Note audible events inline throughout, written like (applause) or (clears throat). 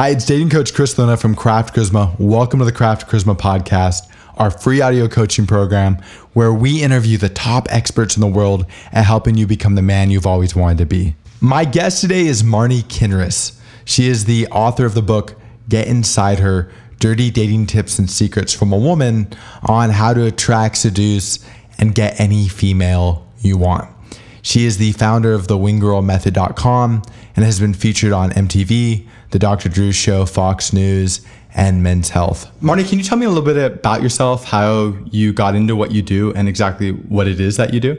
Hi, it's dating coach Chris Luna from Craft Charisma. Welcome to the Craft Charisma podcast, our free audio coaching program where we interview the top experts in the world at helping you become the man you've always wanted to be. My guest today is Marni Kinrys. She is the author of the book Get Inside Her Dirty Dating Tips and Secrets from a Woman on how to attract, seduce, and get any female you want. She is the founder of the winggirlmethod.com and has been featured on MTV, The Dr. Drew Show, Fox News, and Men's Health. Marni, can you tell me a little bit about yourself, how you got into what you do, and exactly what it is that you do?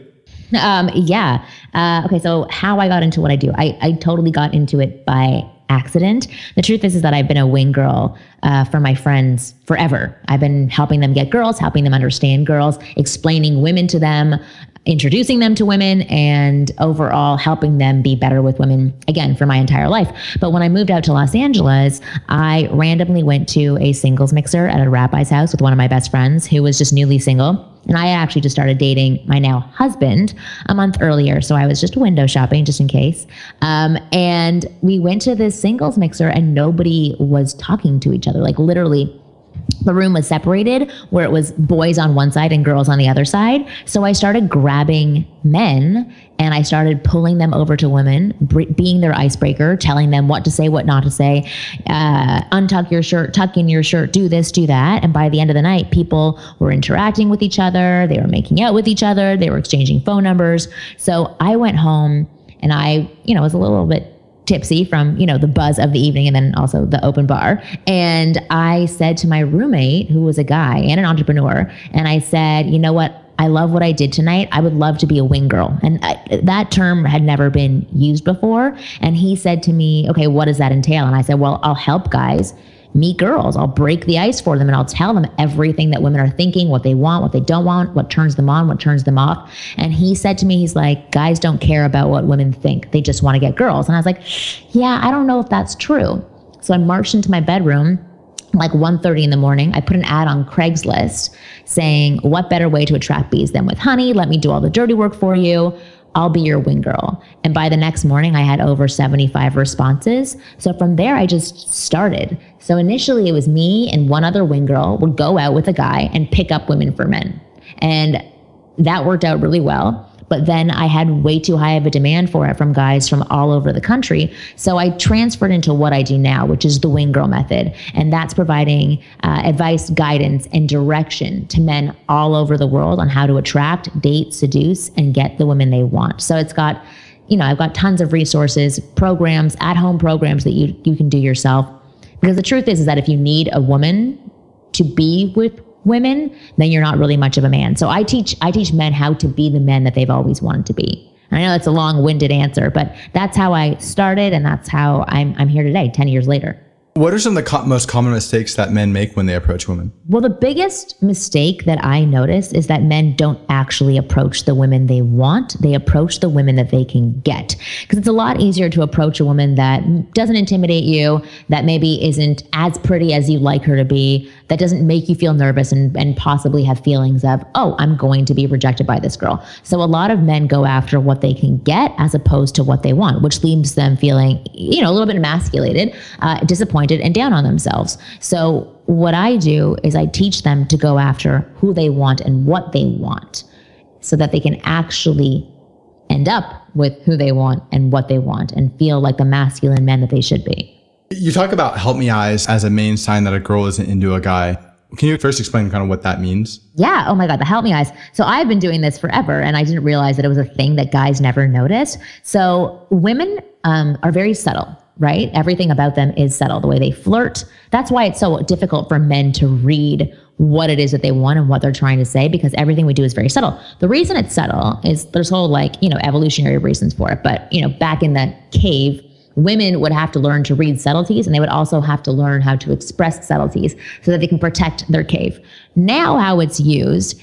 Um, yeah. Uh, okay. So how I got into what I do, I, I totally got into it by accident. The truth is, is that I've been a wing girl uh, for my friends forever. I've been helping them get girls, helping them understand girls, explaining women to them, introducing them to women and overall helping them be better with women again for my entire life. But when I moved out to Los Angeles, I randomly went to a singles mixer at a rabbi's house with one of my best friends who was just newly single. And I actually just started dating my now husband a month earlier. So I was just window shopping just in case. Um, and we went to this singles mixer and nobody was talking to each other. Like literally, the room was separated where it was boys on one side and girls on the other side. So I started grabbing men and I started pulling them over to women, being their icebreaker, telling them what to say, what not to say, uh, untuck your shirt, tuck in your shirt, do this, do that. And by the end of the night, people were interacting with each other, they were making out with each other, they were exchanging phone numbers. So I went home and I, you know, was a little bit tipsy from you know the buzz of the evening and then also the open bar and i said to my roommate who was a guy and an entrepreneur and i said you know what I love what I did tonight. I would love to be a wing girl. And I, that term had never been used before. And he said to me, okay, what does that entail? And I said, well, I'll help guys meet girls. I'll break the ice for them and I'll tell them everything that women are thinking, what they want, what they don't want, what turns them on, what turns them off. And he said to me, he's like, guys don't care about what women think. They just want to get girls. And I was like, yeah, I don't know if that's true. So I marched into my bedroom like 1.30 in the morning i put an ad on craigslist saying what better way to attract bees than with honey let me do all the dirty work for you I'll be your wing girl. And by the next morning, I had over 75 responses. So from there, I just started. So initially, it was me and one other wing girl would go out with a guy and pick up women for men. And that worked out really well. But then I had way too high of a demand for it from guys from all over the country. So I transferred into what I do now, which is the Wing Girl Method. And that's providing uh, advice, guidance, and direction to men all over the world on how to attract, date, seduce, and get the women they want. So it's got, you know, I've got tons of resources, programs, at home programs that you, you can do yourself. Because the truth is, is that if you need a woman to be with women, then you're not really much of a man. So I teach I teach men how to be the men that they've always wanted to be. I know that's a long-winded answer, but that's how I started and that's how I'm I'm here today 10 years later. What are some of the co- most common mistakes that men make when they approach women? Well, the biggest mistake that I notice is that men don't actually approach the women they want. They approach the women that they can get. Because it's a lot easier to approach a woman that doesn't intimidate you, that maybe isn't as pretty as you'd like her to be, that doesn't make you feel nervous and, and possibly have feelings of, oh, I'm going to be rejected by this girl. So a lot of men go after what they can get as opposed to what they want, which leaves them feeling, you know, a little bit emasculated, uh, disappointed, and down on themselves. So what I do is I teach them to go after who they want and what they want so that they can actually end up with who they want and what they want and feel like the masculine men that they should be. You talk about help me eyes as a main sign that a girl isn't into a guy. Can you first explain kind of what that means? Yeah. Oh my God, the help me eyes. So I've been doing this forever and I didn't realize that it was a thing that guys never noticed. So women um, are very subtle, right? Everything about them is subtle, the way they flirt. That's why it's so difficult for men to read what it is that they want and what they're trying to say because everything we do is very subtle. The reason it's subtle is there's whole like, you know, evolutionary reasons for it. But, you know, back in the cave, women would have to learn to read subtleties and they would also have to learn how to express subtleties so that they can protect their cave. Now, how it's used,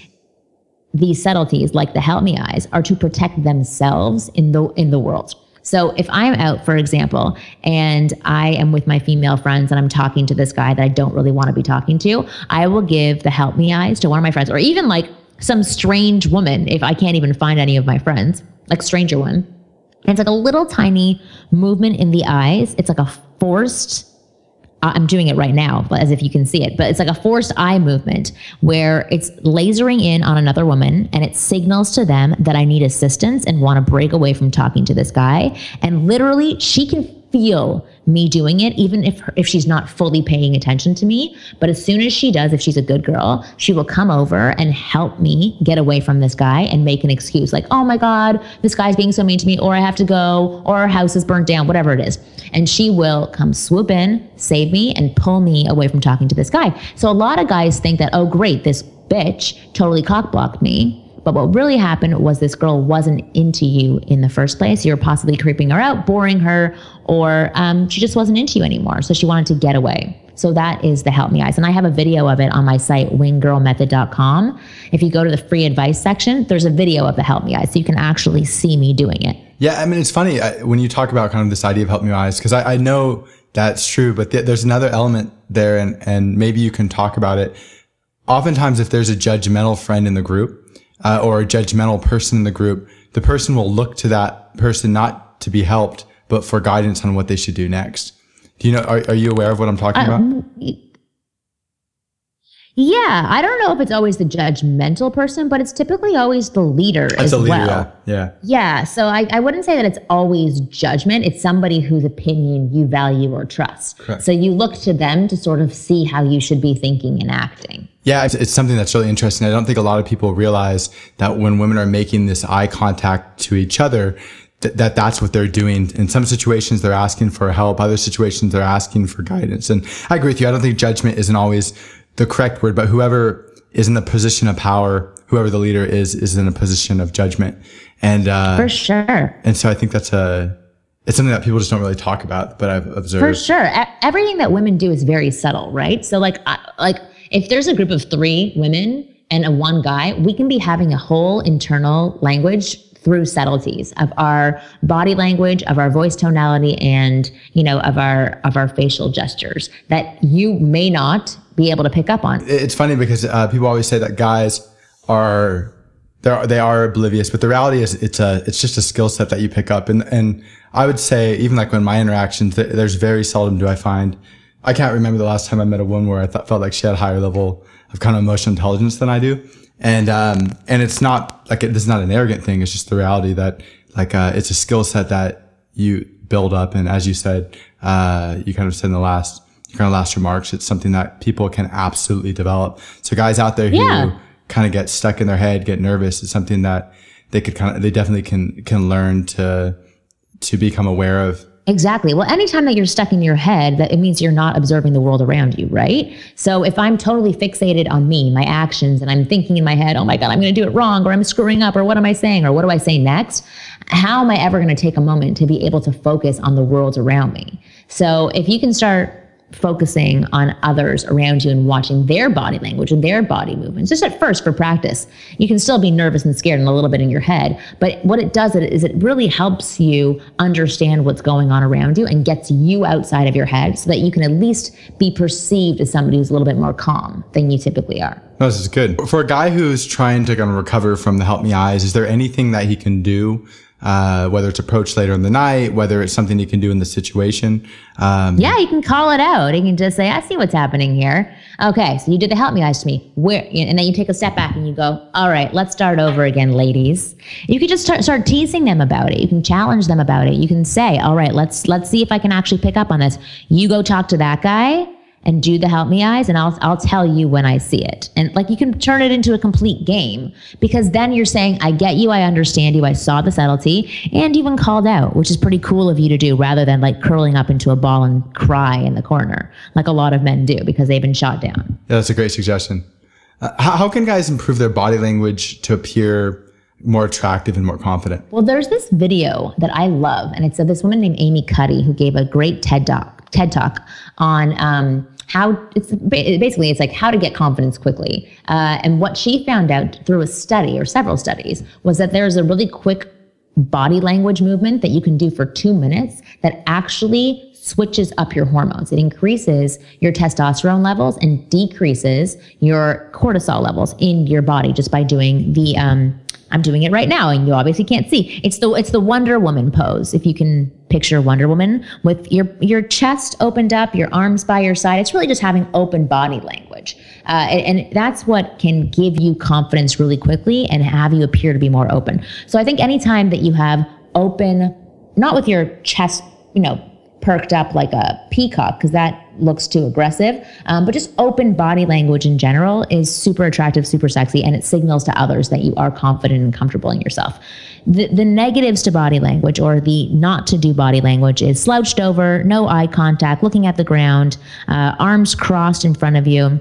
these subtleties, like the help me eyes, are to protect themselves in the in the world. So if I'm out, for example, and I am with my female friends and I'm talking to this guy that I don't really want to be talking to, I will give the help me eyes to one of my friends, or even like some strange woman if I can't even find any of my friends, like stranger one and it's like a little tiny movement in the eyes. It's like a forced I'm doing it right now, but as if you can see it. But it's like a forced eye movement where it's lasering in on another woman and it signals to them that I need assistance and want to break away from talking to this guy. And literally, she can feel me doing it, even if if she's not fully paying attention to me. But as soon as she does, if she's a good girl, she will come over and help me get away from this guy and make an excuse like, "Oh my God, this guy's being so mean to me," or "I have to go," or "Our house is burnt down," whatever it is. And she will come swoop in, save me, and pull me away from talking to this guy. So a lot of guys think that, "Oh great, this bitch totally cockblocked me." But what really happened was this girl wasn't into you in the first place. You were possibly creeping her out, boring her, or um, she just wasn't into you anymore. So she wanted to get away. So that is the Help Me Eyes. And I have a video of it on my site, winggirlmethod.com. If you go to the free advice section, there's a video of the Help Me Eyes. So you can actually see me doing it. Yeah, I mean, it's funny I, when you talk about kind of this idea of Help Me Eyes, because I, I, know that's true, but th- there's another element there, and, and maybe you can talk about it. Oftentimes, if there's a judgmental friend in the group, uh, or a judgmental person in the group, the person will look to that person not to be helped, but for guidance on what they should do next. Do you know? Are, are you aware of what I'm talking um, about? Yeah, I don't know if it's always the judgmental person, but it's typically always the leader it's as leader, well. Yeah, yeah. Yeah. So I, I wouldn't say that it's always judgment. It's somebody whose opinion you value or trust. Correct. So you look to them to sort of see how you should be thinking and acting. Yeah, it's, it's, something that's really interesting. I don't think a lot of people realize that when women are making this eye contact to each other, th- that that's what they're doing. In some situations, they're asking for help. Other situations, they're asking for guidance. And I agree with you. I don't think judgment isn't always the correct word, but whoever is in the position of power, whoever the leader is, is in a position of judgment. And, uh, for sure. And so I think that's a, it's something that people just don't really talk about, but I've observed. For sure. Everything that women do is very subtle, right? So like, I, like, if there's a group of three women and a one guy, we can be having a whole internal language through subtleties of our body language, of our voice tonality, and you know of our of our facial gestures that you may not be able to pick up on. It's funny because uh, people always say that guys are they they are oblivious, but the reality is it's a it's just a skill set that you pick up, and and I would say even like when my interactions, there's very seldom do I find I can't remember the last time I met a woman where I thought, felt like she had a higher level of kind of emotional intelligence than I do. And, um, and it's not like, it, this is not an arrogant thing. It's just the reality that like, uh, it's a skill set that you build up. And as you said, uh, you kind of said in the last, your kind of last remarks, it's something that people can absolutely develop. So guys out there who yeah. kind of get stuck in their head, get nervous, it's something that they could kind of, they definitely can, can learn to, to become aware of Exactly. Well, anytime that you're stuck in your head, that it means you're not observing the world around you, right? So if I'm totally fixated on me, my actions, and I'm thinking in my head, oh my God, I'm going to do it wrong, or I'm screwing up, or what am I saying, or what do I say next? How am I ever going to take a moment to be able to focus on the world around me? So if you can start focusing on others around you and watching their body language and their body movements. Just at first for practice, you can still be nervous and scared and a little bit in your head. But what it does is it really helps you understand what's going on around you and gets you outside of your head so that you can at least be perceived as somebody who's a little bit more calm than you typically are. No, this is good. For a guy who's trying to kind of recover from the help me eyes, is there anything that he can do uh, whether it's approached later in the night, whether it's something you can do in the situation. Um, yeah, you can call it out. You can just say, "I see what's happening here." Okay, so you did the help me eyes to me. Where, and then you take a step back and you go, "All right, let's start over again, ladies." You can just start, start teasing them about it. You can challenge them about it. You can say, "All right, let's let's see if I can actually pick up on this." You go talk to that guy and do the help me eyes and I'll I'll tell you when I see it. And like you can turn it into a complete game because then you're saying I get you, I understand you, I saw the subtlety and even called out, which is pretty cool of you to do rather than like curling up into a ball and cry in the corner like a lot of men do because they've been shot down. Yeah, that's a great suggestion. Uh, how, how can guys improve their body language to appear more attractive and more confident? Well, there's this video that I love, and it's of this woman named Amy Cuddy who gave a great TED talk TED talk on um, how it's basically it's like how to get confidence quickly. Uh, and what she found out through a study or several studies was that there's a really quick body language movement that you can do for two minutes that actually switches up your hormones. It increases your testosterone levels and decreases your cortisol levels in your body just by doing the um, I'm doing it right now, and you obviously can't see. It's the it's the Wonder Woman pose. If you can picture Wonder Woman with your your chest opened up, your arms by your side. It's really just having open body language, uh, and, and that's what can give you confidence really quickly and have you appear to be more open. So I think anytime that you have open, not with your chest, you know, perked up like a peacock because that looks too aggressive. Um, but just open body language in general is super attractive, super sexy, and it signals to others that you are confident and comfortable in yourself. The, the negatives to body language or the not to do body language is slouched over, no eye contact, looking at the ground, uh, arms crossed in front of you.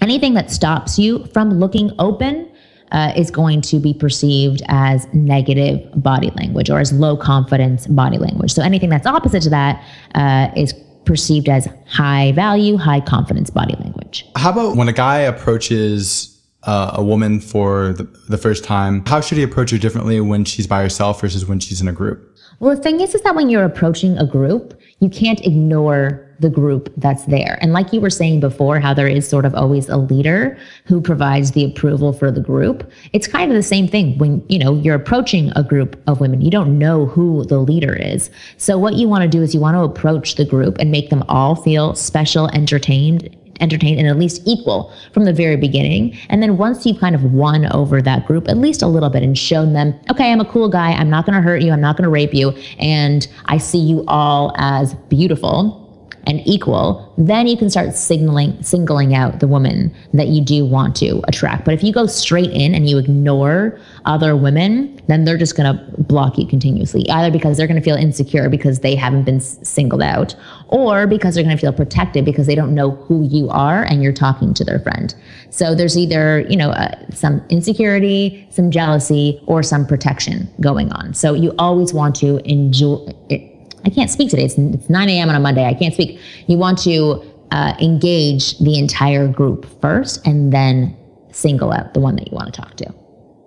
Anything that stops you from looking open uh, is going to be perceived as negative body language or as low confidence body language. So anything that's opposite to that uh, is perceived as high value, high confidence body language. How about when a guy approaches uh, a woman for the, the first time, how should he approach her differently when she's by herself versus when she's in a group? Well, the thing is, is that when you're approaching a group, you can't ignore the group that's there. And like you were saying before, how there is sort of always a leader who provides the approval for the group. It's kind of the same thing when, you know, you're approaching a group of women. You don't know who the leader is. So what you want to do is you want to approach the group and make them all feel special, entertained, entertained and at least equal from the very beginning. And then once you've kind of won over that group, at least a little bit, and shown them, okay, I'm a cool guy. I'm not going to hurt you. I'm not going to rape you. And I see you all as beautiful and equal, then you can start signaling, singling out the woman that you do want to attract. But if you go straight in and you ignore other women, then they're just going to block you continuously, either because they're going to feel insecure because they haven't been singled out, or because they're going to feel protected because they don't know who you are and you're talking to their friend. So there's either, you know, uh, some insecurity, some jealousy, or some protection going on. So you always want to enjoy it I can't speak today. It's, it's 9 a.m. on a Monday. I can't speak. You want to uh, engage the entire group first and then single out the one that you want to talk to.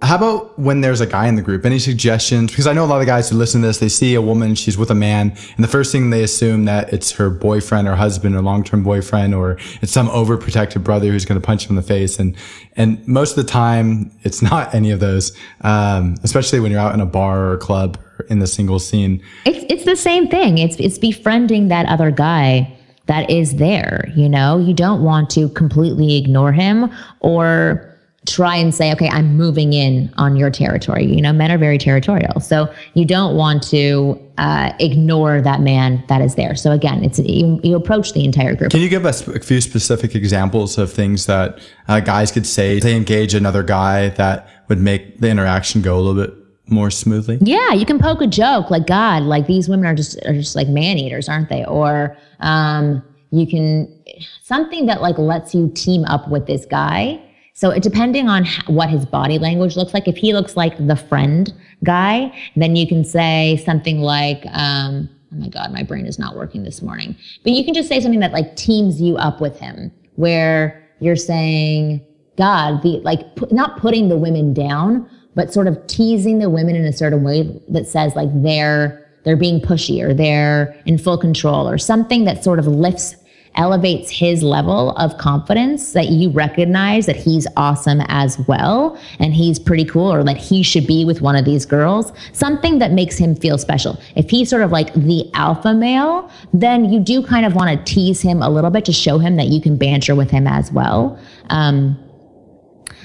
How about when there's a guy in the group? Any suggestions? Because I know a lot of guys who listen to this, they see a woman, she's with a man, and the first thing they assume that it's her boyfriend or husband or long-term boyfriend, or it's some overprotective brother who's going to punch him in the face. And, and most of the time, it's (laughs) not any of those, um, especially when you're out in a bar or a club or in the single scene. It's, it's the same thing. It's, it's befriending that other guy that is there. You know, you don't want to completely ignore him or, try and say, okay, I'm moving in on your territory. You know, men are very territorial. So you don't want to uh, ignore that man that is there. So again, it's you, you, approach the entire group. Can you give us a few specific examples of things that uh, guys could say they engage another guy that would make the interaction go a little bit more smoothly? Yeah, you can poke a joke like God, like these women are just are just like man eaters, aren't they? Or um, you can something that like lets you team up with this guy so depending on what his body language looks like, if he looks like the friend guy, then you can say something like, um, oh my God, my brain is not working this morning. But you can just say something that like teams you up with him, where you're saying, God, the like not putting the women down, but sort of teasing the women in a certain way that says like they're they're being pushy or they're in full control or something that sort of lifts elevates his level of confidence that you recognize that he's awesome as well and he's pretty cool or that he should be with one of these girls, something that makes him feel special. If he's sort of like the alpha male, then you do kind of want to tease him a little bit to show him that you can banter with him as well. Um,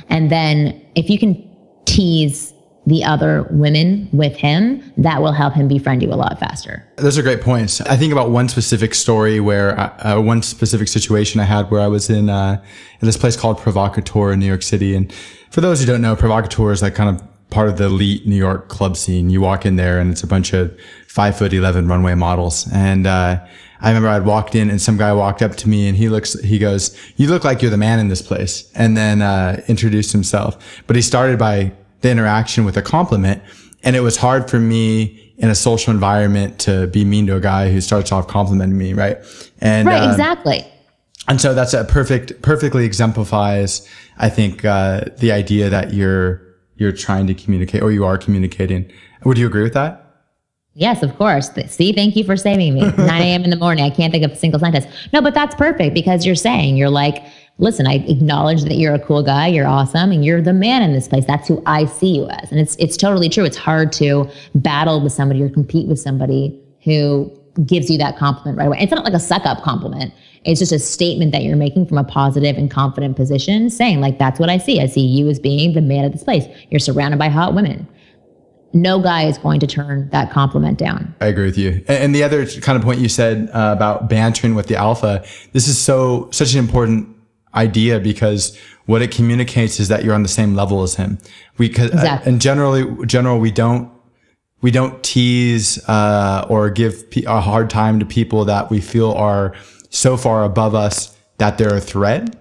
and then if you can tease the other women with him, that will help him befriend you a lot faster. Those are great points. I think about one specific story where, uh, uh, one specific situation I had where I was in, uh, in this place called Provocateur in New York City. And for those who don't know, Provocateur is like kind of part of the elite New York club scene. You walk in there and it's a bunch of five foot 11 runway models. And, uh, I remember I'd walked in and some guy walked up to me and he looks, he goes, you look like you're the man in this place. And then, uh, introduced himself. But he started by the interaction with a compliment. And it was hard for me in a social environment to be mean to a guy who starts off complimenting me, right? And right, uh, exactly. And so that's a perfect, perfectly exemplifies, I think, uh, the idea that you're you're trying to communicate or you are communicating. Would you agree with that? Yes, of course. See, thank you for saving me. (laughs) 9 a.m. in the morning. I can't think of a single sentence. No, but that's perfect because you're saying, you're like, listen, I acknowledge that you're a cool guy, you're awesome, and you're the man in this place. That's who I see you as. And it's it's totally true. It's hard to battle with somebody or compete with somebody who gives you that compliment right away. It's not like a suck up compliment. It's just a statement that you're making from a positive and confident position, saying, like, that's what I see. I see you as being the man of this place. You're surrounded by hot women. No guy is going to turn that compliment down. I agree with you. And the other kind of point you said uh, about bantering with the alpha, this is so such an important idea because what it communicates is that you're on the same level as him. We, uh, exactly. and generally, general, we don't we don't tease uh, or give a hard time to people that we feel are so far above us that they're a threat.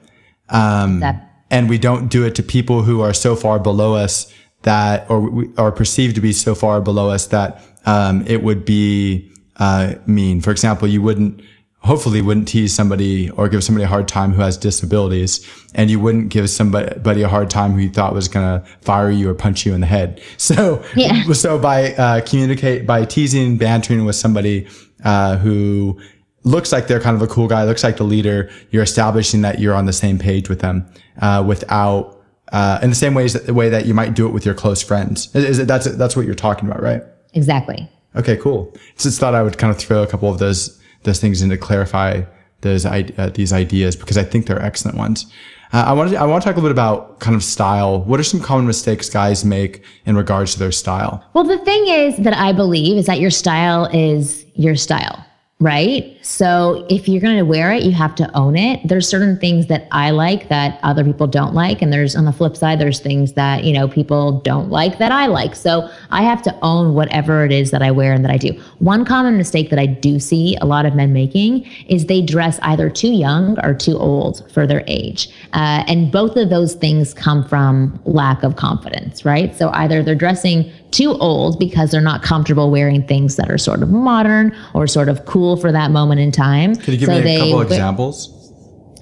Um, and we don't do it to people who are so far below us that, or we are perceived to be so far below us that um, it would be uh, mean. For example, you wouldn't hopefully wouldn't tease somebody or give somebody a hard time who has disabilities and you wouldn't give somebody a hard time who you thought was going to fire you or punch you in the head. (laughs) So yeah. so by uh, communicate by teasing bantering with somebody uh, who looks like they're kind of a cool guy looks like the leader you're establishing that you're on the same page with them uh, without uh, in the same ways that the way that you might do it with your close friends. Is it that's that's what you're talking about right? Exactly. Okay cool. Just thought i would kind of throw a couple of those those things and to clarify those uh, these ideas because I think they're excellent ones. Uh, I want to I want to talk a little bit about kind of style. What are some common mistakes guys make in regards to their style? Well, the thing is that I believe is that your style is your style right? So if you're going to wear it, you have to own it. There's certain things that I like that other people don't like. And there's on the flip side, there's things that, you know, people don't like that I like. So I have to own whatever it is that I wear and that I do. One common mistake that I do see a lot of men making is they dress either too young or too old for their age. Uh, and both of those things come from lack of confidence, right? So either they're dressing too old because they're not comfortable wearing things that are sort of modern or sort of cool for that moment in time. Can you give so me a they, couple examples?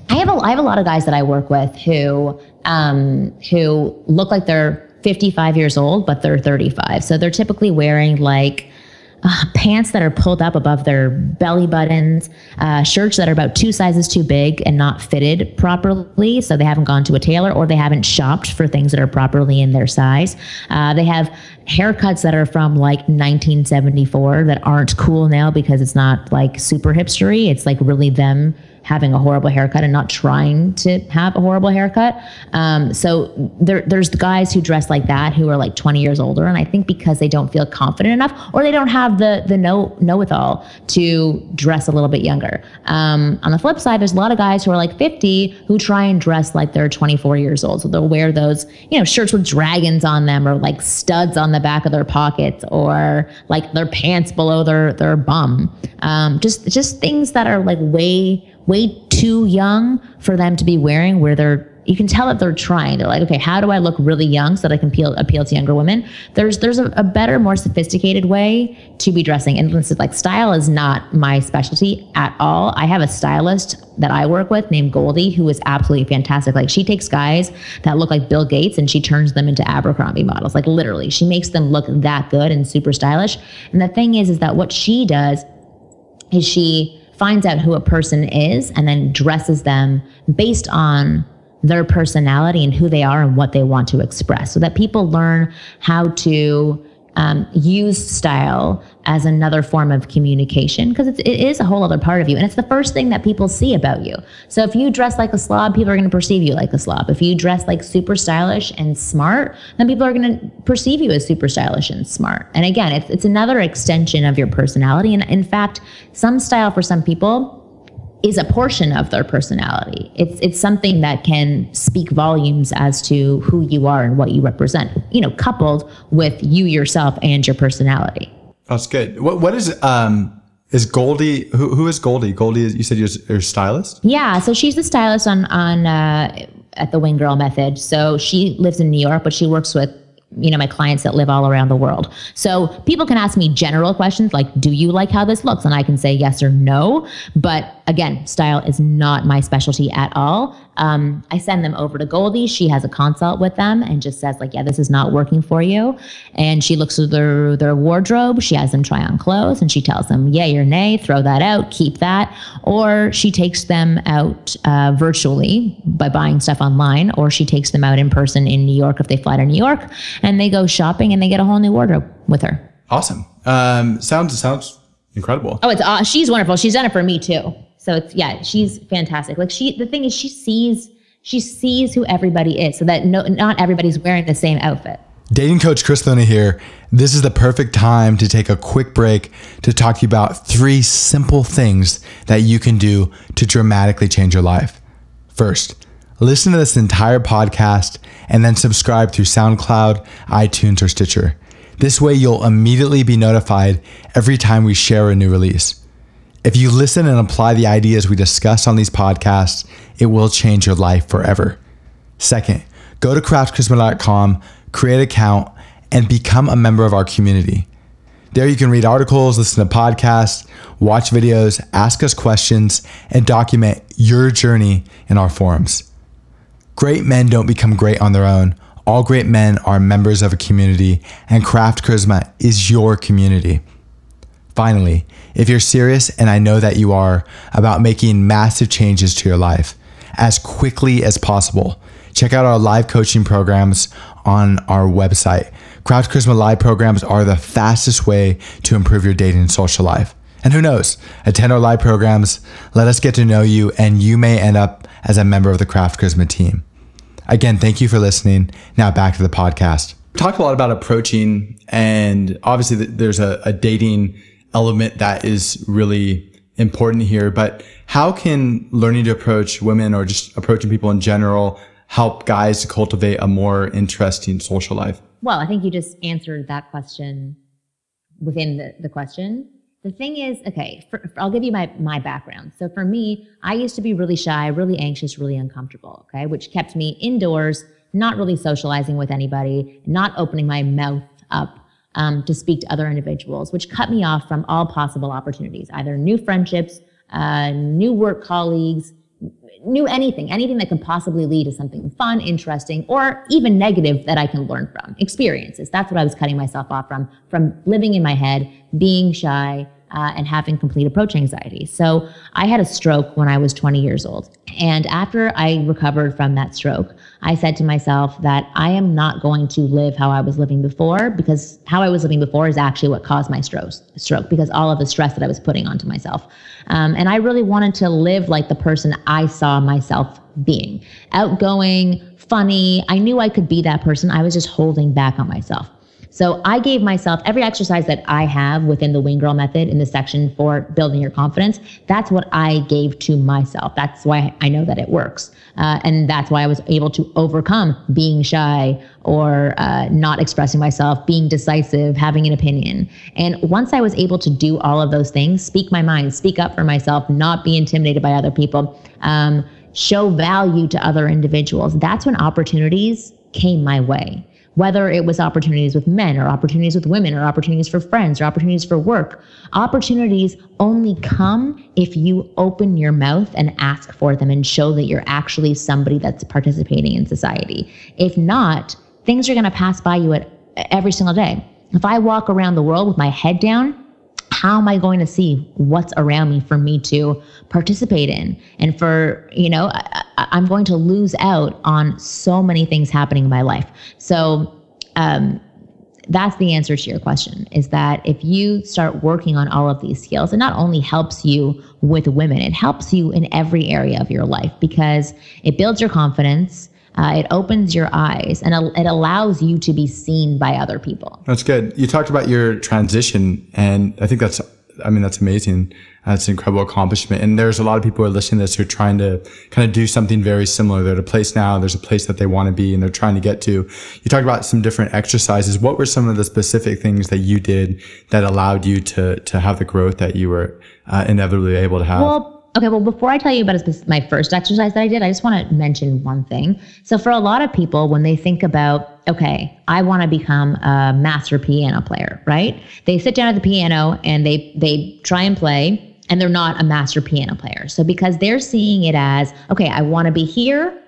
I have a I have a lot of guys that I work with who um, who look like they're 55 years old, but they're 35. So they're typically wearing like uh, pants that are pulled up above their belly buttons, uh, shirts that are about two sizes too big and not fitted properly. So they haven't gone to a tailor or they haven't shopped for things that are properly in their size. Uh, they have haircuts that are from like 1974 that aren't cool now because it's not like super hipstery. It's like really them having a horrible haircut and not trying to have a horrible haircut. Um, so there, there's the guys who dress like that who are like 20 years older, and I think because they don't feel confident enough, or they don't have the the know know it all to dress a little bit younger. Um, on the flip side, there's a lot of guys who are like 50 who try and dress like they're 24 years old. So they'll wear those you know shirts with dragons on them, or like studs on the back of their pockets, or like their pants below their their bum. Um, just just things that are like way way too young for them to be wearing where they're you can tell that they're trying. They're like, okay, how do I look really young so that I can appeal, appeal to younger women? There's there's a, a better, more sophisticated way to be dressing. And listen, like style is not my specialty at all. I have a stylist that I work with named Goldie who is absolutely fantastic. Like she takes guys that look like Bill Gates and she turns them into Abercrombie models. Like literally, she makes them look that good and super stylish. And the thing is, is that what she does is she finds out who a person is and then dresses them based on their personality and who they are and what they want to express so that people learn how to um, use style as another form of communication because it is a whole other part of you. And it's the first thing that people see about you. So if you dress like a slob, people are going to perceive you like a slob. If you dress like super stylish and smart, then people are going to perceive you as super stylish and smart. And again, it's, it's another extension of your personality. And in fact, some style for some people is a portion of their personality. It's it's something that can speak volumes as to who you are and what you represent. You know, coupled with you yourself and your personality. That's good. What what is um is Goldie who who is Goldie? Goldie is you said you're, you're stylist? Yeah, so she's the stylist on on uh, at the Wing Girl Method. So she lives in New York, but she works with you know my clients that live all around the world. So people can ask me general questions like do you like how this looks? And i can say yes or no. But again style is not my specialty at all Um, I send them over to Goldie. She has a consult with them and just says like, yeah, this is not working for you. And she looks through their, their wardrobe. She has them try on clothes and she tells them, yay or nay, throw that out, keep that. Or she takes them out uh, virtually by buying stuff online, or she takes them out in person in New York if they fly to New York and they go shopping and they get a whole new wardrobe with her. Awesome. Um, sounds sounds incredible. Oh, it's uh, she's wonderful. She's done it for me too. So it's yeah, she's fantastic. Like she, the thing is, she sees she sees who everybody is, so that no, not everybody's wearing the same outfit. Dating coach Chris Luna here. This is the perfect time to take a quick break to talk to you about three simple things that you can do to dramatically change your life. First, listen to this entire podcast and then subscribe through SoundCloud, iTunes, or Stitcher. This way, you'll immediately be notified every time we share a new release. If you listen and apply the ideas we discuss on these podcasts, it will change your life forever. Second, go to craftcharisma.com, create an account, and become a member of our community. There you can read articles, listen to podcasts, watch videos, ask us questions, and document your journey in our forums. Great men don't become great on their own. All great men are members of a community, and Craft Charisma is your community. Finally, if you're serious, and I know that you are, about making massive changes to your life as quickly as possible, check out our live coaching programs on our website. Craft Charisma live programs are the fastest way to improve your dating and social life. And who knows, attend our live programs, let us get to know you, and you may end up as a member of the Craft Charisma team. Again, thank you for listening. Now back to the podcast. Talk a lot about approaching, and obviously, there's a, a dating element that is really important here. But how can learning to approach women or just approaching people in general help guys to cultivate a more interesting social life? Well, I think you just answered that question within the, the question. The thing is, okay, for, for, I'll give you my, my background. So for me, I used to be really shy, really anxious, really uncomfortable, okay, which kept me indoors, not really socializing with anybody, not opening my mouth up um, to speak to other individuals, which cut me off from all possible opportunities, either new friendships, uh, new work colleagues, new anything, anything that could possibly lead to something fun, interesting, or even negative that I can learn from. Experiences. That's what I was cutting myself off from, from living in my head, being shy, uh, and having complete approach anxiety. So I had a stroke when I was 20 years old. And after I recovered from that stroke, I said to myself that I am not going to live how I was living before because how I was living before is actually what caused my stroke, stroke because all of the stress that I was putting onto myself. Um, and I really wanted to live like the person I saw myself being outgoing, funny. I knew I could be that person. I was just holding back on myself. So I gave myself every exercise that I have within the Wing Girl method in the section for building your confidence. That's what I gave to myself. That's why I know that it works. Uh, and that's why I was able to overcome being shy or uh, not expressing myself, being decisive, having an opinion. And once I was able to do all of those things, speak my mind, speak up for myself, not be intimidated by other people, um, show value to other individuals, that's when opportunities came my way whether it was opportunities with men or opportunities with women or opportunities for friends or opportunities for work. Opportunities only come if you open your mouth and ask for them and show that you're actually somebody that's participating in society. If not, things are going to pass by you at every single day. If I walk around the world with my head down, how am I going to see what's around me for me to participate in? And for, you know, I, am going to lose out on so many things happening in my life. So, um, that's the answer to your question is that if you start working on all of these skills, it not only helps you with women, it helps you in every area of your life because it builds your confidence. Uh, it opens your eyes and it allows you to be seen by other people. That's good. You talked about your transition, and I think that's, I mean, that's amazing. That's an incredible accomplishment. And there's a lot of people who are listening to this who are trying to kind of do something very similar. They're at a place now, there's a place that they want to be, and they're trying to get to. You talked about some different exercises. What were some of the specific things that you did that allowed you to to have the growth that you were uh, inevitably able to have? Well, Okay, well, before I tell you about my first exercise that I did, I just want to mention one thing. So, for a lot of people, when they think about, okay, I want to become a master piano player, right? They sit down at the piano and they they try and play, and they're not a master piano player. So because they're seeing it as, okay, I want to be here,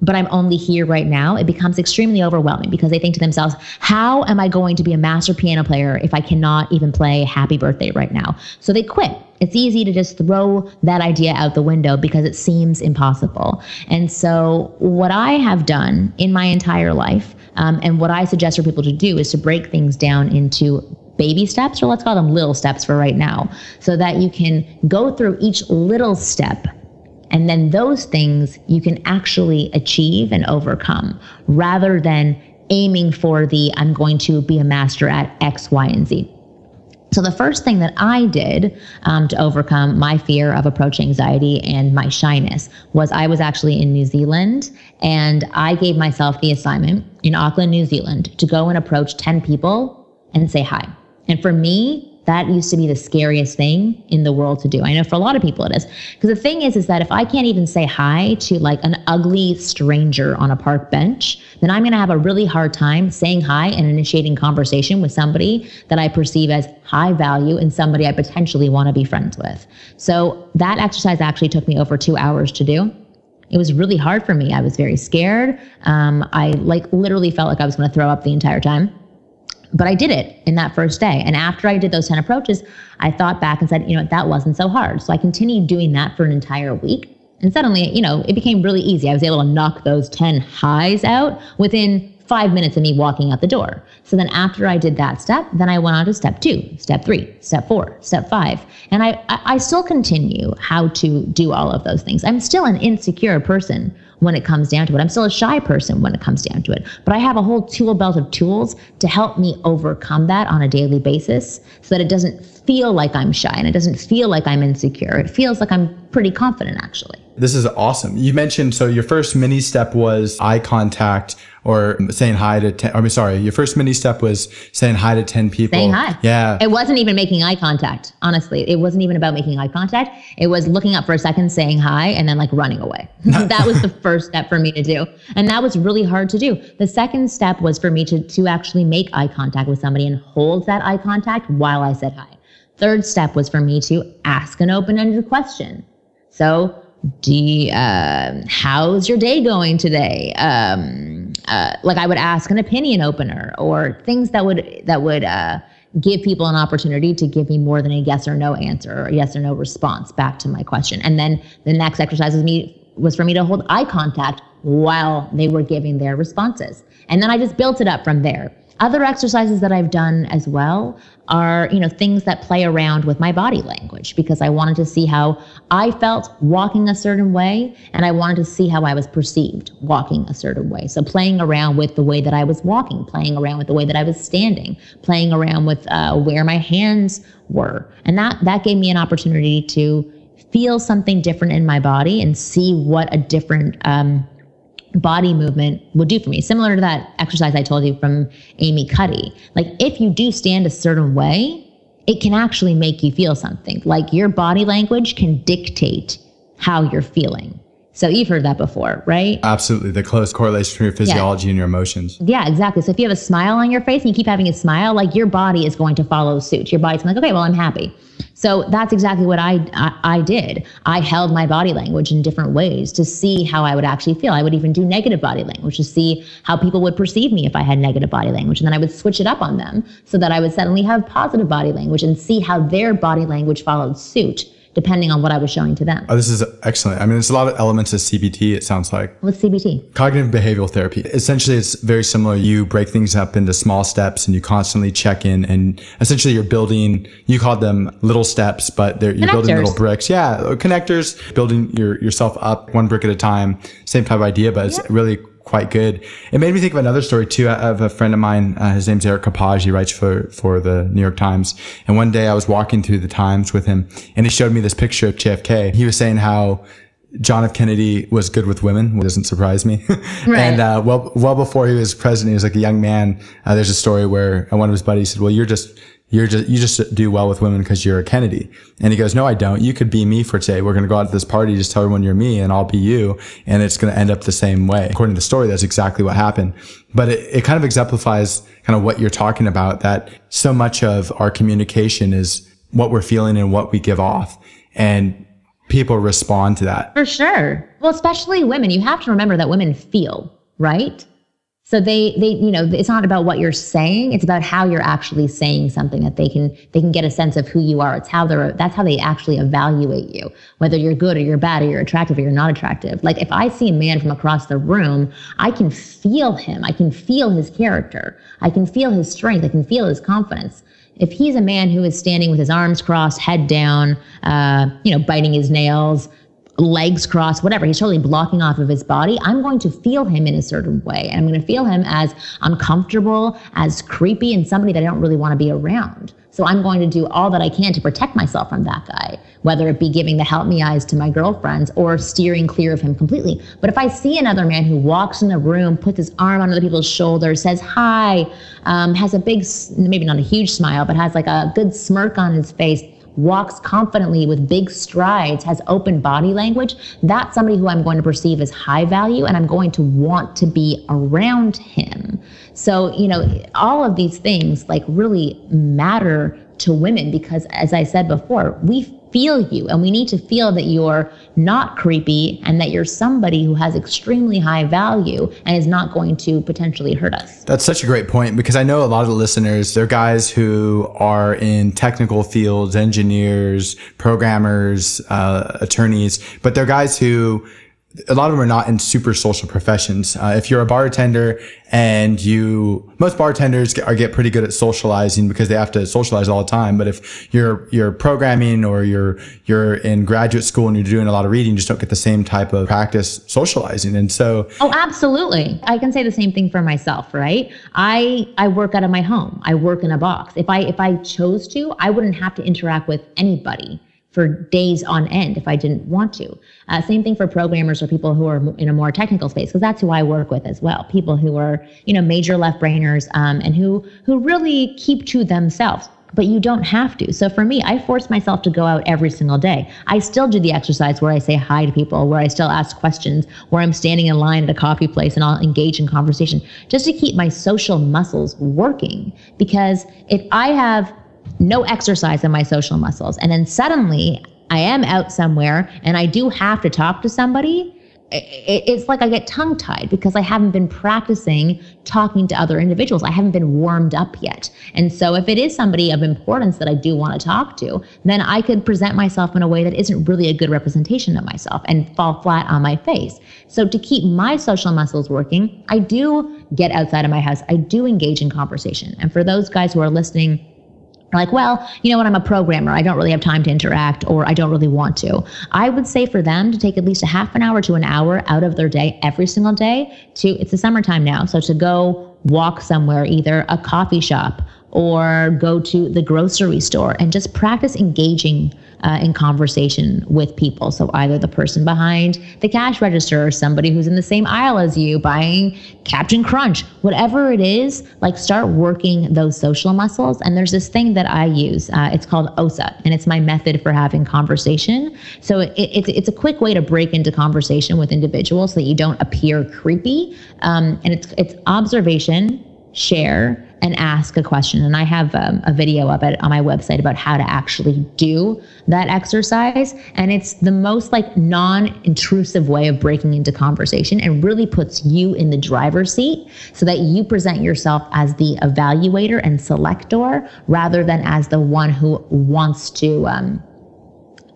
but I'm only here right now, it becomes extremely overwhelming because they think to themselves, how am I going to be a master piano player if I cannot even play happy birthday right now? So they quit. It's easy to just throw that idea out the window because it seems impossible. And so, what I have done in my entire life, um, and what I suggest for people to do, is to break things down into baby steps, or let's call them little steps for right now, so that you can go through each little step and then those things you can actually achieve and overcome rather than aiming for the I'm going to be a master at X, Y, and Z. So, the first thing that I did um, to overcome my fear of approach anxiety and my shyness was I was actually in New Zealand and I gave myself the assignment in Auckland, New Zealand to go and approach 10 people and say hi. And for me, that used to be the scariest thing in the world to do. I know for a lot of people it is. Because the thing is, is that if I can't even say hi to like an ugly stranger on a park bench, then I'm going to have a really hard time saying hi and initiating conversation with somebody that I perceive as high value and somebody I potentially want to be friends with. So that exercise actually took me over two hours to do it was really hard for me. I was very scared. Um, I like literally felt like I was going to throw up the entire time. But I did it in that first day. And after I did those 10 approaches, I thought back and said, you know, that wasn't so hard. So I continued doing that for an entire week. And suddenly, you know, it became really easy. I was able to knock those 10 highs out within five minutes of me walking out the door. So then after I did that step, then I went on to step two, step three, step four, step five. And I, I still continue how to do all of those things. I'm still an insecure person when it comes down to it. I'm still a shy person when it comes down to it, but I have a whole tool belt of tools to help me overcome that on a daily basis so that it doesn't feel like I'm shy and it doesn't feel like I'm insecure. It feels like I'm pretty confident actually. This is awesome. You mentioned so your first mini step was eye contact or saying hi to 10 I mean sorry, your first mini step was saying hi to 10 people. Saying hi. Yeah. It wasn't even making eye contact, honestly. It wasn't even about making eye contact. It was looking up for a second, saying hi, and then like running away. (laughs) that was the first step for me to do. And that was really hard to do. The second step was for me to to actually make eye contact with somebody and hold that eye contact while I said hi. Third step was for me to ask an open-ended question. So do you, uh, how's your day going today? Um, uh, like I would ask an opinion opener or things that would that would uh, give people an opportunity to give me more than a yes or no answer or yes or no response back to my question. And then the next exercise was me was for me to hold eye contact while they were giving their responses. And then I just built it up from there. Other exercises that I've done as well are, you know, things that play around with my body language because I wanted to see how I felt walking a certain way and I wanted to see how I was perceived walking a certain way. So playing around with the way that I was walking, playing around with the way that I was standing, playing around with uh, where my hands were. And that that gave me an opportunity to feel something different in my body and see what a different um, body movement would do for me. Similar to that exercise I told you from Amy Cuddy. Like if you do stand a certain way, it can actually make you feel something. Like your body language can dictate how you're feeling. So you've heard that before, right? Absolutely. The close correlation between your physiology yeah. and your emotions. Yeah, exactly. So if you have a smile on your face and you keep having a smile, like your body is going to follow suit. Your body's like, okay, well, I'm happy. So that's exactly what I, I, I did. I held my body language in different ways to see how I would actually feel. I would even do negative body language to see how people would perceive me if I had negative body language, and then I would switch it up on them so that I would suddenly have positive body language and see how their body language followed suit depending on what I was showing to them. Oh, this is excellent. I mean, there's a lot of elements of CBT, it sounds like. What's CBT? Cognitive behavioral therapy. Essentially, it's very similar. You break things up into small steps and you constantly check in and essentially you're building, you called them little steps, but they're, you're building little bricks. Yeah. Connectors, building your, yourself up one brick at a time. Same type of idea, but it's really quite good. It made me think of another story too of a friend of mine. Uh, his name's Eric Kapaj. He writes for, for the New York Times. And one day I was walking through the Times with him and he showed me this picture of JFK. He was saying how John F. Kennedy was good with women, which doesn't surprise me. (laughs) right. And uh, well, well before he was president, he was like a young man. Uh, there's a story where one of his buddies said, "Well, you're just you're just, you just do well with women because you're a Kennedy. And he goes, no, I don't. You could be me for today. We're going to go out to this party. Just tell everyone you're me and I'll be you. And it's going to end up the same way. According to the story, that's exactly what happened. But it, it kind of exemplifies kind of what you're talking about that so much of our communication is what we're feeling and what we give off. and people respond to that. For sure. Well, especially women. You have to remember that women feel, right? So they they you know it's not about what you're saying it's about how you're actually saying something that they can they can get a sense of who you are. It's how they're that's how they actually evaluate you whether you're good or you're bad or you're attractive or you're not attractive. Like if I see a man from across the room I can feel him. I can feel his character. I can feel his strength. I can feel his confidence. If he's a man who is standing with his arms crossed head down uh, you know biting his nails legs crossed, whatever. He's totally blocking off of his body. I'm going to feel him in a certain way. And I'm going to feel him as uncomfortable, as creepy, and somebody that I don't really want to be around. So I'm going to do all that I can to protect myself from that guy, whether it be giving the help me eyes to my girlfriends or steering clear of him completely. But if I see another man who walks in the room, puts his arm on other people's shoulders, says hi, um, has a big, maybe not a huge smile, but has like a good smirk on his face, walks confidently with big strides, has open body language, that's somebody who I'm going to perceive as high value and I'm going to want to be around him. So, you know, all of these things like really matter to women because as I said before, we feel you and we need to feel that you're not creepy and that you're somebody who has extremely high value and is not going to potentially hurt us. That's such a great point because I know a lot of the listeners, they're guys who are in technical fields, engineers, programmers, uh, attorneys, but they're guys who a lot of them are not in super social professions. Uh, if you're a bartender and you, most bartenders get, are get pretty good at socializing because they have to socialize all the time. But if you're you're programming or you're you're in graduate school and you're doing a lot of reading, you just don't get the same type of practice socializing. And so, oh, absolutely, I can say the same thing for myself. Right? I I work out of my home. I work in a box. If I if I chose to, I wouldn't have to interact with anybody for days on end if I didn't want to. Uh, same thing for programmers or people who are in a more technical space, because that's who I work with as well. People who are, you know, major left brainers um, and who who really keep to themselves. But you don't have to. So for me, I force myself to go out every single day. I still do the exercise where I say hi to people, where I still ask questions, where I'm standing in line at a coffee place and I'll engage in conversation just to keep my social muscles working. Because if I have no exercise in my social muscles. And then suddenly I am out somewhere and I do have to talk to somebody. It's like I get tongue tied because I haven't been practicing talking to other individuals. I haven't been warmed up yet. And so, if it is somebody of importance that I do want to talk to, then I could present myself in a way that isn't really a good representation of myself and fall flat on my face. So, to keep my social muscles working, I do get outside of my house. I do engage in conversation. And for those guys who are listening, like, well, you know what, I'm a programmer. I don't really have time to interact or I don't really want to. I would say for them to take at least a half an hour to an hour out of their day every single day to, it's the summertime now. So to go walk somewhere, either a coffee shop or go to the grocery store and just practice engaging uh, in conversation with people. So either the person behind the cash register or somebody who's in the same aisle as you buying Captain Crunch, whatever it is, like start working those social muscles. And there's this thing that I use. Uh, it's called OSA, and it's my method for having conversation. So it, it's it's a quick way to break into conversation with individuals so that you don't appear creepy. Um, and it's it's observation, share and ask a question. And I have um, a video of it on my website about how to actually do that exercise. And it's the most like non intrusive way of breaking into conversation and really puts you in the driver's seat so that you present yourself as the evaluator and selector rather than as the one who wants to um,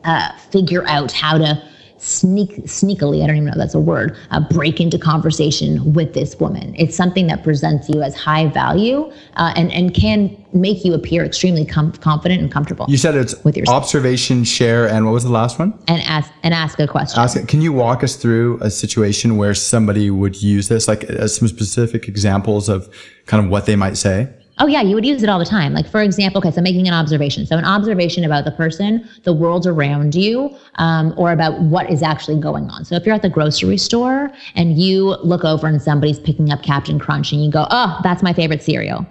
uh, figure out how to sneak sneakily i don't even know if that's a word uh, break into conversation with this woman. It's something that presents you as high value uh, and and can make you appear extremely com- confident and comfortable you said it's with your observation share and what was the last one? And ask and ask a question. Ask can you walk us through a situation where somebody would use this like uh, some specific examples of kind of what they might say Oh yeah, you would use it all the time. Like for example, okay, so making an observation. So an observation about the person, the world around you, um, or about what is actually going on. So if you're at the grocery store and you look over and somebody's picking up Captain Crunch and you go, "Oh, that's my favorite cereal."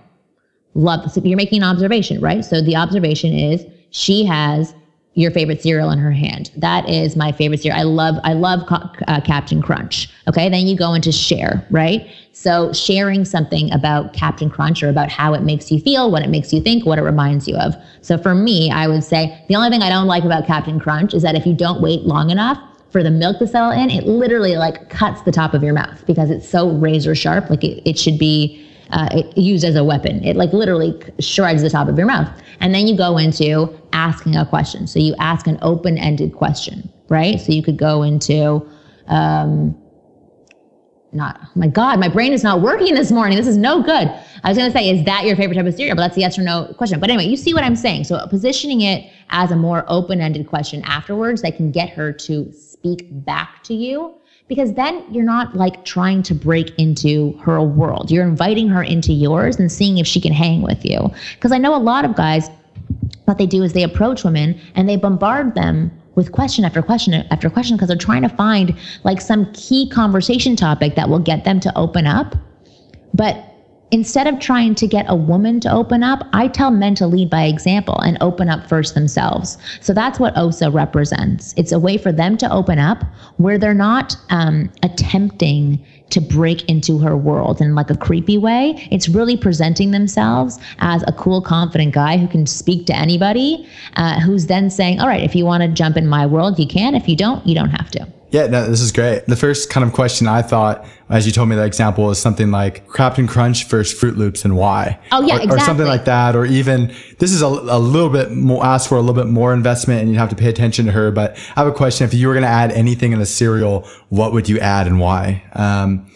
Love. So you're making an observation, right? So the observation is she has your favorite cereal in her hand. That is my favorite cereal. I love I love uh, Captain Crunch. Okay, then you go into share, right? So sharing something about Captain Crunch or about how it makes you feel, what it makes you think, what it reminds you of. So for me, I would say the only thing I don't like about Captain Crunch is that if you don't wait long enough for the milk to settle in, it literally like cuts the top of your mouth because it's so razor sharp. Like it, it should be uh, used as a weapon. It like literally shreds the top of your mouth. And then you go into asking a question. So you ask an open ended question, right? So you could go into, um, not, my God, my brain is not working this morning. This is no good. I was going to say, is that your favorite type of cereal? But that's a yes or no question. But anyway, you see what I'm saying. So positioning it as a more open ended question afterwards that can get her to speak back to you because then you're not like trying to break into her world. You're inviting her into yours and seeing if she can hang with you. Because I know a lot of guys, what they do is they approach women and they bombard them with question after question after question because they're trying to find like some key conversation topic that will get them to open up. But instead of trying to get a woman to open up, I tell men to lead by example and open up first themselves. So that's what OSA represents. It's a way for them to open up where they're not um, attempting to break into her world in like a creepy way. It's really presenting themselves as a cool, confident guy who can speak to anybody, uh, who's then saying, All right, if you want to jump in my world, you can. If you don't, you don't have to. Yeah, no, this is great. The first kind of question I thought, as you told me that example, is something like Captain Crunch versus Froot Loops and why. Oh yeah, or, exactly. Or something like that. Or even this is a, a little bit more ask for a little bit more investment, and you have to pay attention to her. But I have a question: If you were going to add anything in a cereal, what would you add and why? Um,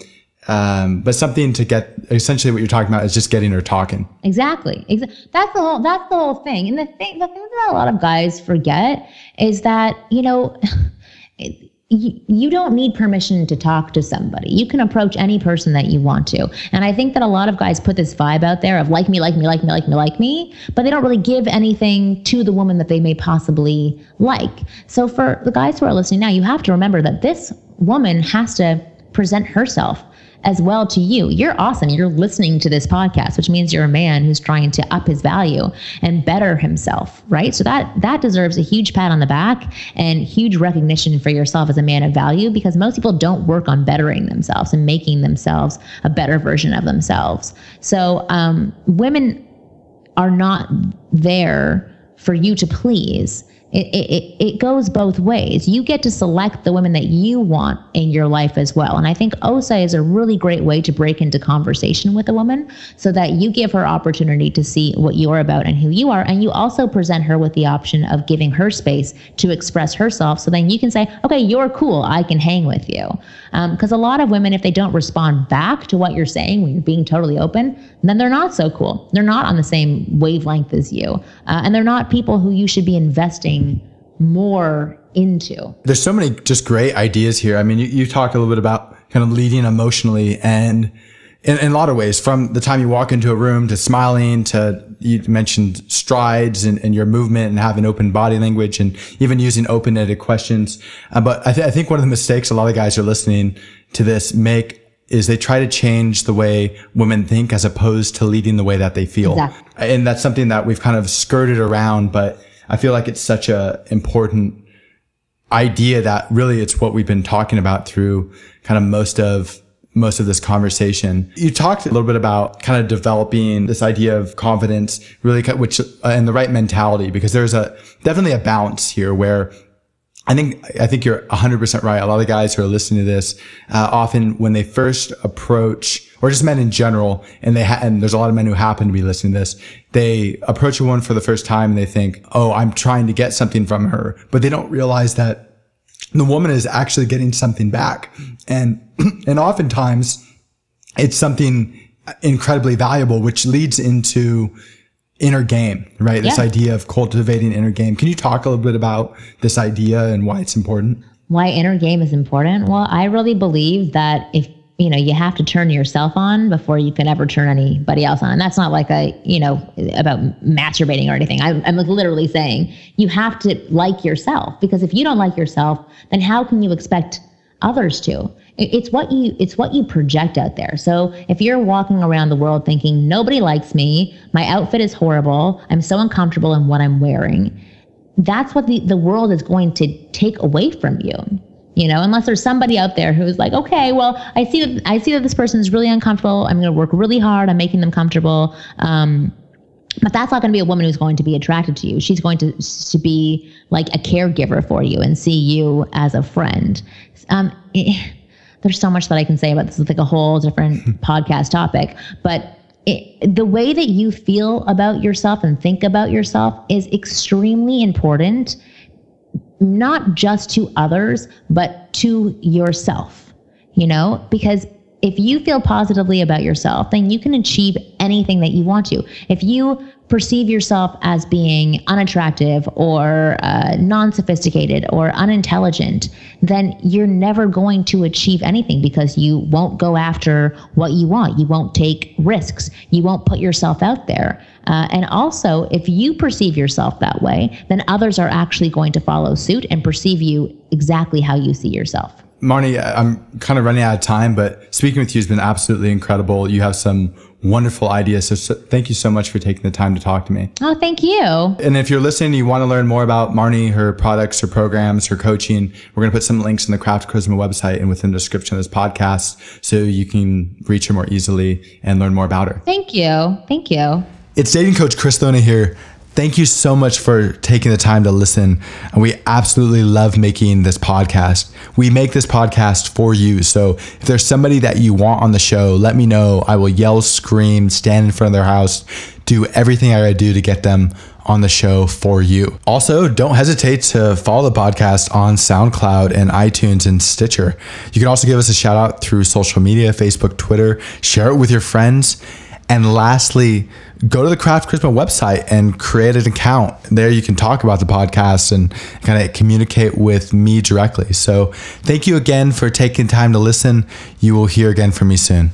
um, but something to get essentially what you're talking about is just getting her talking. Exactly. Exactly. That's the whole. That's the whole thing. And the thing, the thing that a lot of guys forget is that you know. It, (laughs) you, don't need permission to talk to somebody. You can approach any person that you want to. And I think that a lot of guys put this vibe out there of like me, like me, like me, like me, like me, but they don't really give anything to the woman that they may possibly like. So for the guys who are listening now, you have to remember that this woman has to present herself as well to you. You're awesome. You're listening to this podcast, which means you're a man who's trying to up his value and better himself, right? So that that deserves a huge pat on the back and huge recognition for yourself as a man of value because most people don't work on bettering themselves and making themselves a better version of themselves. So um, women are not there for you to please it, it, it goes both ways. You get to select the women that you want in your life as well. And I think OSA is a really great way to break into conversation with a woman so that you give her opportunity to see what you're about and who you are. And you also present her with the option of giving her space to express herself. So then you can say, okay, you're cool. I can hang with you. Because um, a lot of women, if they don't respond back to what you're saying when you're being totally open, then they're not so cool. They're not on the same wavelength as you. Uh, and they're not people who you should be investing more into. There's so many just great ideas here. I mean, you, you talk a little bit about kind of leading emotionally and in, in, a lot of ways, from the time you walk into a room to smiling to you mentioned strides and, and your movement and having open body language and even using open-ended questions. Uh, but I, th- I think one of the mistakes a lot of guys are listening to this make is they try to change the way women think as opposed to leading the way that they feel. Exactly. And that's something that we've kind of skirted around, but I feel like it's such a important idea that really it's what we've been talking about through kind of most of most of this conversation. You talked a little bit about kind of developing this idea of confidence, really, which, uh, and the right mentality, because there's a, definitely a balance here where I think, I think you're 100% right. A lot of guys who are listening to this, uh, often when they first approach, or just men in general, and they ha- and there's a lot of men who happen to be listening to this, they approach a woman for the first time and they think, oh, I'm trying to get something from her, but they don't realize that the woman is actually getting something back. And, (clears throat) and oftentimes it's something incredibly valuable, which leads into inner game, right? Yeah. This idea of cultivating inner game. Can you talk a little bit about this idea and why it's important? Why inner game is important? Well, I really believe that if you know you have to turn yourself on before you can ever turn anybody else on. And that's not like a you know about masturbating or anything. I, i'm literally saying you have to like yourself because if you don't like yourself then how can you expect others to? It's what you it's what you project out there. So if you're walking around the world thinking nobody likes me my outfit is horrible i'm so uncomfortable in what i'm wearing that's what the, the world is going to take away from you you know unless there's somebody out there who's like okay well i see that i see that this person is really uncomfortable. I'm going to work really hard on making them comfortable. Um, but that's not going to be a woman who's going to be attracted to you. She's going to to be like a caregiver for you and see you as a friend. Um, it, there's so much that i can say about this. It's like a whole different (laughs) podcast topic. But it, the way that you feel about yourself and think about yourself is extremely important not just to others, but to yourself, you know, because if you feel positively about yourself, then you can achieve anything that you want to. If you perceive yourself as being unattractive or uh, non sophisticated or unintelligent, then you're never going to achieve anything because you won't go after what you want. You won't take risks. You won't put yourself out there. Uh, and also, if you perceive yourself that way, then others are actually going to follow suit and perceive you exactly how you see yourself. Marnie, I'm kind of running out of time, but speaking with you has been absolutely incredible. You have some wonderful ideas. So, so, thank you so much for taking the time to talk to me. Oh, thank you. And if you're listening, you want to learn more about Marnie, her products, her programs, her coaching, we're going to put some links in the Craft Charisma website and within the description of this podcast so you can reach her more easily and learn more about her. Thank you. Thank you. It's dating coach Chris Thona here. Thank you so much for taking the time to listen. And we absolutely love making this podcast. We make this podcast for you. So if there's somebody that you want on the show, let me know. I will yell, scream, stand in front of their house, do everything I do to get them on the show for you. Also, don't hesitate to follow the podcast on SoundCloud and iTunes and Stitcher. You can also give us a shout out through social media, Facebook, Twitter, share it with your friends. And lastly, go to the Craft Charisma website and create an account. There you can talk about the podcast and kind of communicate with me directly. So thank you again for taking time to listen. You will hear again from me soon.